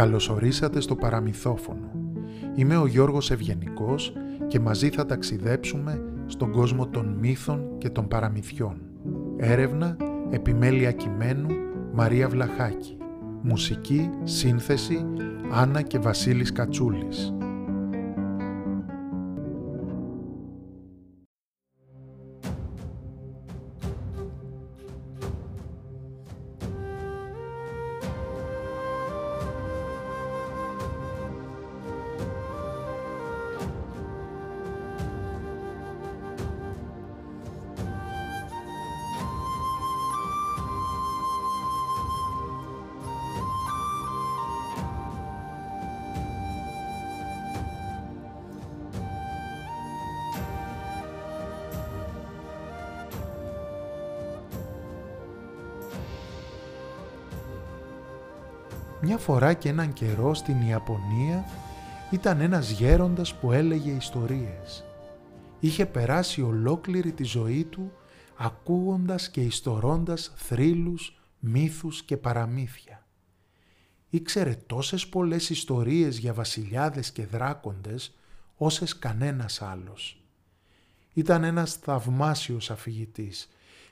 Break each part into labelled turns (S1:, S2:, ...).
S1: Καλωσορίσατε στο παραμυθόφωνο. Είμαι ο Γιώργος Ευγενικός και μαζί θα ταξιδέψουμε στον κόσμο των μύθων και των παραμυθιών. Έρευνα, επιμέλεια κειμένου, Μαρία Βλαχάκη. Μουσική, σύνθεση, Άννα και Βασίλης Κατσούλης. Μια φορά και έναν καιρό στην Ιαπωνία ήταν ένας γέροντας που έλεγε ιστορίες. Είχε περάσει ολόκληρη τη ζωή του ακούγοντας και ιστορώντας θρύλους, μύθους και παραμύθια. Ήξερε τόσες πολλές ιστορίες για βασιλιάδες και δράκοντες όσες κανένας άλλος. Ήταν ένας θαυμάσιος αφηγητής,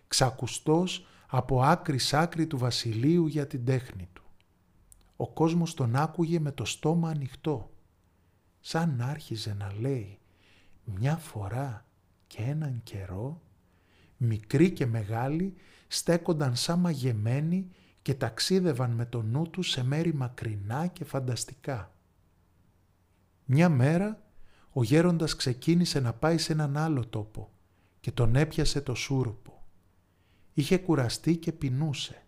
S1: ξακουστός από άκρης σ' άκρη του βασιλείου για την τέχνη του ο κόσμος τον άκουγε με το στόμα ανοιχτό, σαν άρχιζε να λέει μια φορά και έναν καιρό, μικροί και μεγάλοι στέκονταν σαν μαγεμένοι και ταξίδευαν με το νου τους σε μέρη μακρινά και φανταστικά. Μια μέρα ο γέροντας ξεκίνησε να πάει σε έναν άλλο τόπο και τον έπιασε το σούρουπο. Είχε κουραστεί και πεινούσε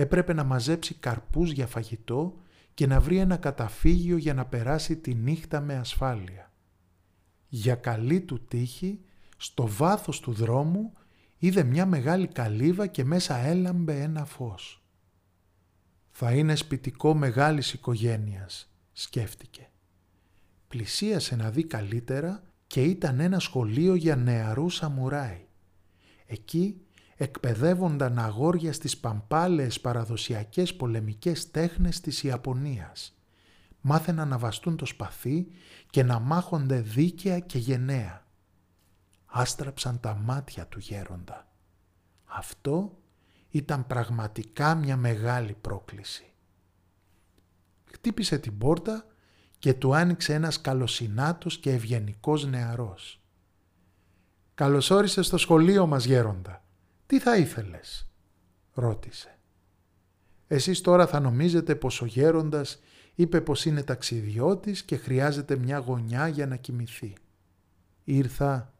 S1: έπρεπε να μαζέψει καρπούς για φαγητό και να βρει ένα καταφύγιο για να περάσει τη νύχτα με ασφάλεια. Για καλή του τύχη, στο βάθος του δρόμου είδε μια μεγάλη καλύβα και μέσα έλαμπε ένα φως. «Θα είναι σπιτικό μεγάλης οικογένειας», σκέφτηκε. Πλησίασε να δει καλύτερα και ήταν ένα σχολείο για νεαρούς σαμουράι. Εκεί εκπαιδεύονταν αγόρια στις παμπάλες παραδοσιακές πολεμικές τέχνες της Ιαπωνίας. Μάθαιναν να βαστούν το σπαθί και να μάχονται δίκαια και γενναία. Άστραψαν τα μάτια του γέροντα. Αυτό ήταν πραγματικά μια μεγάλη πρόκληση. Χτύπησε την πόρτα και του άνοιξε ένας καλοσυνάτος και ευγενικός νεαρός. «Καλώς στο σχολείο μας γέροντα», «Τι θα ήθελες» ρώτησε. «Εσείς τώρα θα νομίζετε πως ο γέροντας είπε πως είναι ταξιδιώτης και χρειάζεται μια γωνιά για να κοιμηθεί. Ήρθα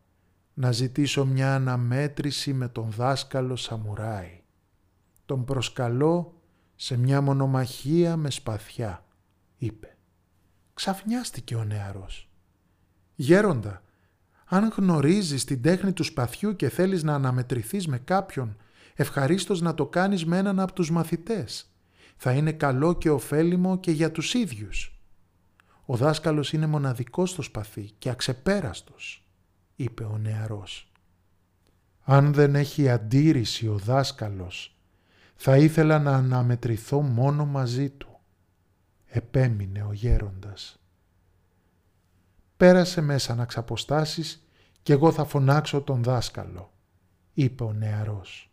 S1: να ζητήσω μια αναμέτρηση με τον δάσκαλο Σαμουράι. Τον προσκαλώ σε μια μονομαχία με σπαθιά, είπε. Ξαφνιάστηκε ο νεαρός. «Γέροντα, αν γνωρίζεις την τέχνη του σπαθιού και θέλεις να αναμετρηθείς με κάποιον, ευχαρίστως να το κάνεις με έναν από τους μαθητές. Θα είναι καλό και ωφέλιμο και για τους ίδιους. Ο δάσκαλος είναι μοναδικός στο σπαθί και αξεπέραστος, είπε ο νεαρός. Αν δεν έχει αντίρρηση ο δάσκαλος, θα ήθελα να αναμετρηθώ μόνο μαζί του, επέμεινε ο γέροντας. Πέρασε μέσα να ξαποστάσεις και εγώ θα φωνάξω τον δάσκαλο, είπε ο νεαρός.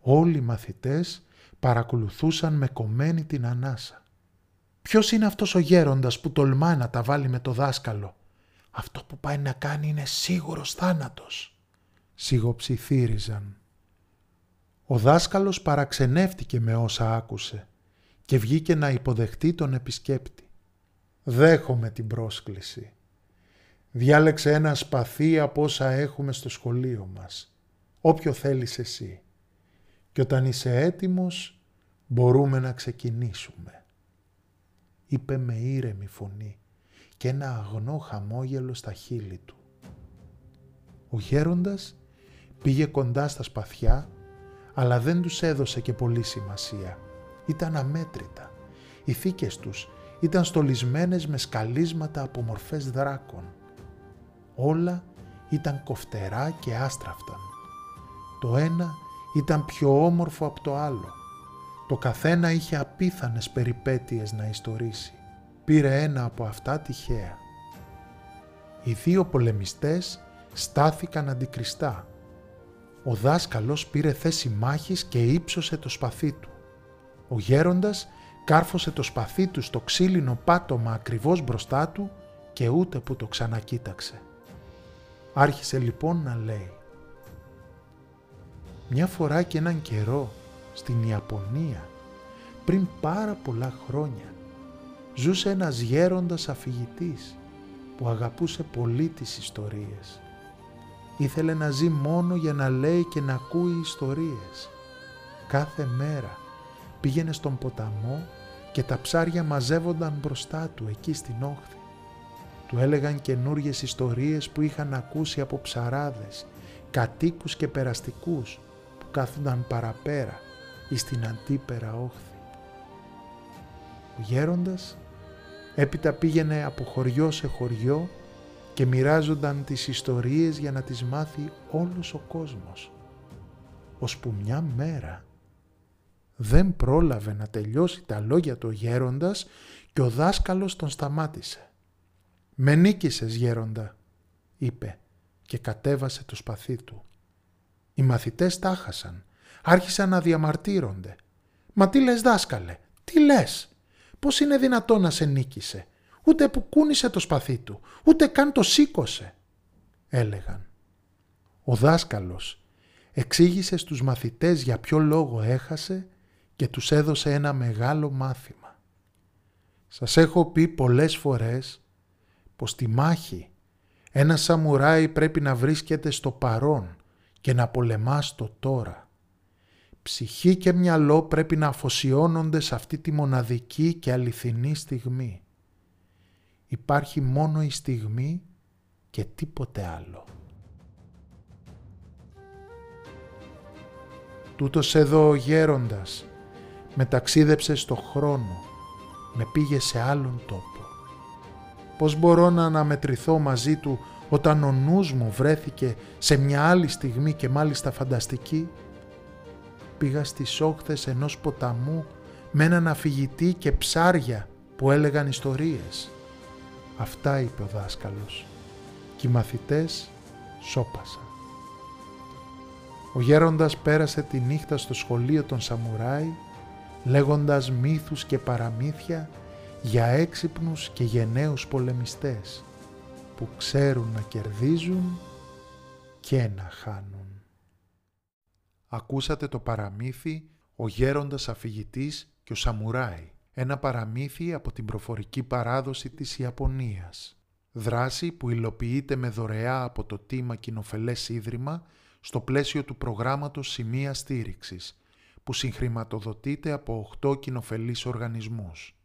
S1: Όλοι οι μαθητές παρακολουθούσαν με κομμένη την ανάσα. Ποιος είναι αυτός ο γέροντας που τολμά να τα βάλει με το δάσκαλο; Αυτό που πάει να κάνει είναι σίγουρος θάνατος. Σιγοψιθύριζαν. Ο δάσκαλος παραξενεύτηκε με όσα άκουσε και βγήκε να υποδεχτεί τον επισκέπτη. «Δέχομαι την πρόσκληση», Διάλεξε ένα σπαθί από όσα έχουμε στο σχολείο μας. Όποιο θέλεις εσύ. Και όταν είσαι έτοιμος μπορούμε να ξεκινήσουμε. Είπε με ήρεμη φωνή και ένα αγνό χαμόγελο στα χείλη του. Ο γέροντας πήγε κοντά στα σπαθιά αλλά δεν τους έδωσε και πολύ σημασία. Ήταν αμέτρητα. Οι θήκες τους ήταν στολισμένες με σκαλίσματα από μορφές δράκων όλα ήταν κοφτερά και άστραφταν. Το ένα ήταν πιο όμορφο από το άλλο. Το καθένα είχε απίθανες περιπέτειες να ιστορήσει. Πήρε ένα από αυτά τυχαία. Οι δύο πολεμιστές στάθηκαν αντικριστά. Ο δάσκαλος πήρε θέση μάχης και ύψωσε το σπαθί του. Ο γέροντας κάρφωσε το σπαθί του στο ξύλινο πάτωμα ακριβώς μπροστά του και ούτε που το ξανακοίταξε. Άρχισε λοιπόν να λέει «Μια φορά και έναν καιρό στην Ιαπωνία, πριν πάρα πολλά χρόνια, ζούσε ένας γέροντας αφηγητής που αγαπούσε πολύ τις ιστορίες. Ήθελε να ζει μόνο για να λέει και να ακούει ιστορίες. Κάθε μέρα πήγαινε στον ποταμό και τα ψάρια μαζεύονταν μπροστά του εκεί στην όχθη. Του έλεγαν καινούριε ιστορίες που είχαν ακούσει από ψαράδες, κατοίκους και περαστικούς που κάθονταν παραπέρα ή στην αντίπερα όχθη. Ο γέροντας έπειτα πήγαινε από χωριό σε χωριό και μοιράζονταν τις ιστορίες για να τις μάθει όλος ο κόσμος. Ώσπου μια μέρα δεν πρόλαβε να τελειώσει τα λόγια του γέροντας και ο δάσκαλος τον σταμάτησε. «Με νίκησες γέροντα», είπε και κατέβασε το σπαθί του. Οι μαθητές τάχασαν, άρχισαν να διαμαρτύρονται. «Μα τι λες δάσκαλε, τι λες, πώς είναι δυνατό να σε νίκησε, ούτε που κούνησε το σπαθί του, ούτε καν το σήκωσε», έλεγαν. Ο δάσκαλος εξήγησε στους μαθητές για ποιο λόγο έχασε και τους έδωσε ένα μεγάλο μάθημα. Σας έχω πει πολλές φορές πως στη μάχη ένα σαμουράι πρέπει να βρίσκεται στο παρόν και να πολεμάς στο τώρα. Ψυχή και μυαλό πρέπει να αφοσιώνονται σε αυτή τη μοναδική και αληθινή στιγμή. Υπάρχει μόνο η στιγμή και τίποτε άλλο. Τούτος εδώ ο γέροντας με ταξίδεψε στο χρόνο, με πήγε σε άλλον τόπο. Πώς μπορώ να αναμετρηθώ μαζί του όταν ο νους μου βρέθηκε σε μια άλλη στιγμή και μάλιστα φανταστική; Πήγα στις όχθες ενός ποταμού με έναν αφηγητή και ψάρια που έλεγαν ιστορίες. Αυτά είπε ο δάσκαλος και οι μαθητές σώπασαν. Ο γέροντας πέρασε τη νύχτα στο σχολείο των Σαμουράι λέγοντας μύθους και παραμύθια για έξυπνους και γενναίους πολεμιστές που ξέρουν να κερδίζουν και να χάνουν. Ακούσατε το παραμύθι «Ο γέροντας αφηγητής και ο Σαμουράι», ένα παραμύθι από την προφορική παράδοση της Ιαπωνίας. Δράση που υλοποιείται με δωρεά από το Τίμα Κοινοφελές Ίδρυμα στο πλαίσιο του προγράμματος Σημεία Στήριξης, που συγχρηματοδοτείται από 8 κοινοφελείς οργανισμούς.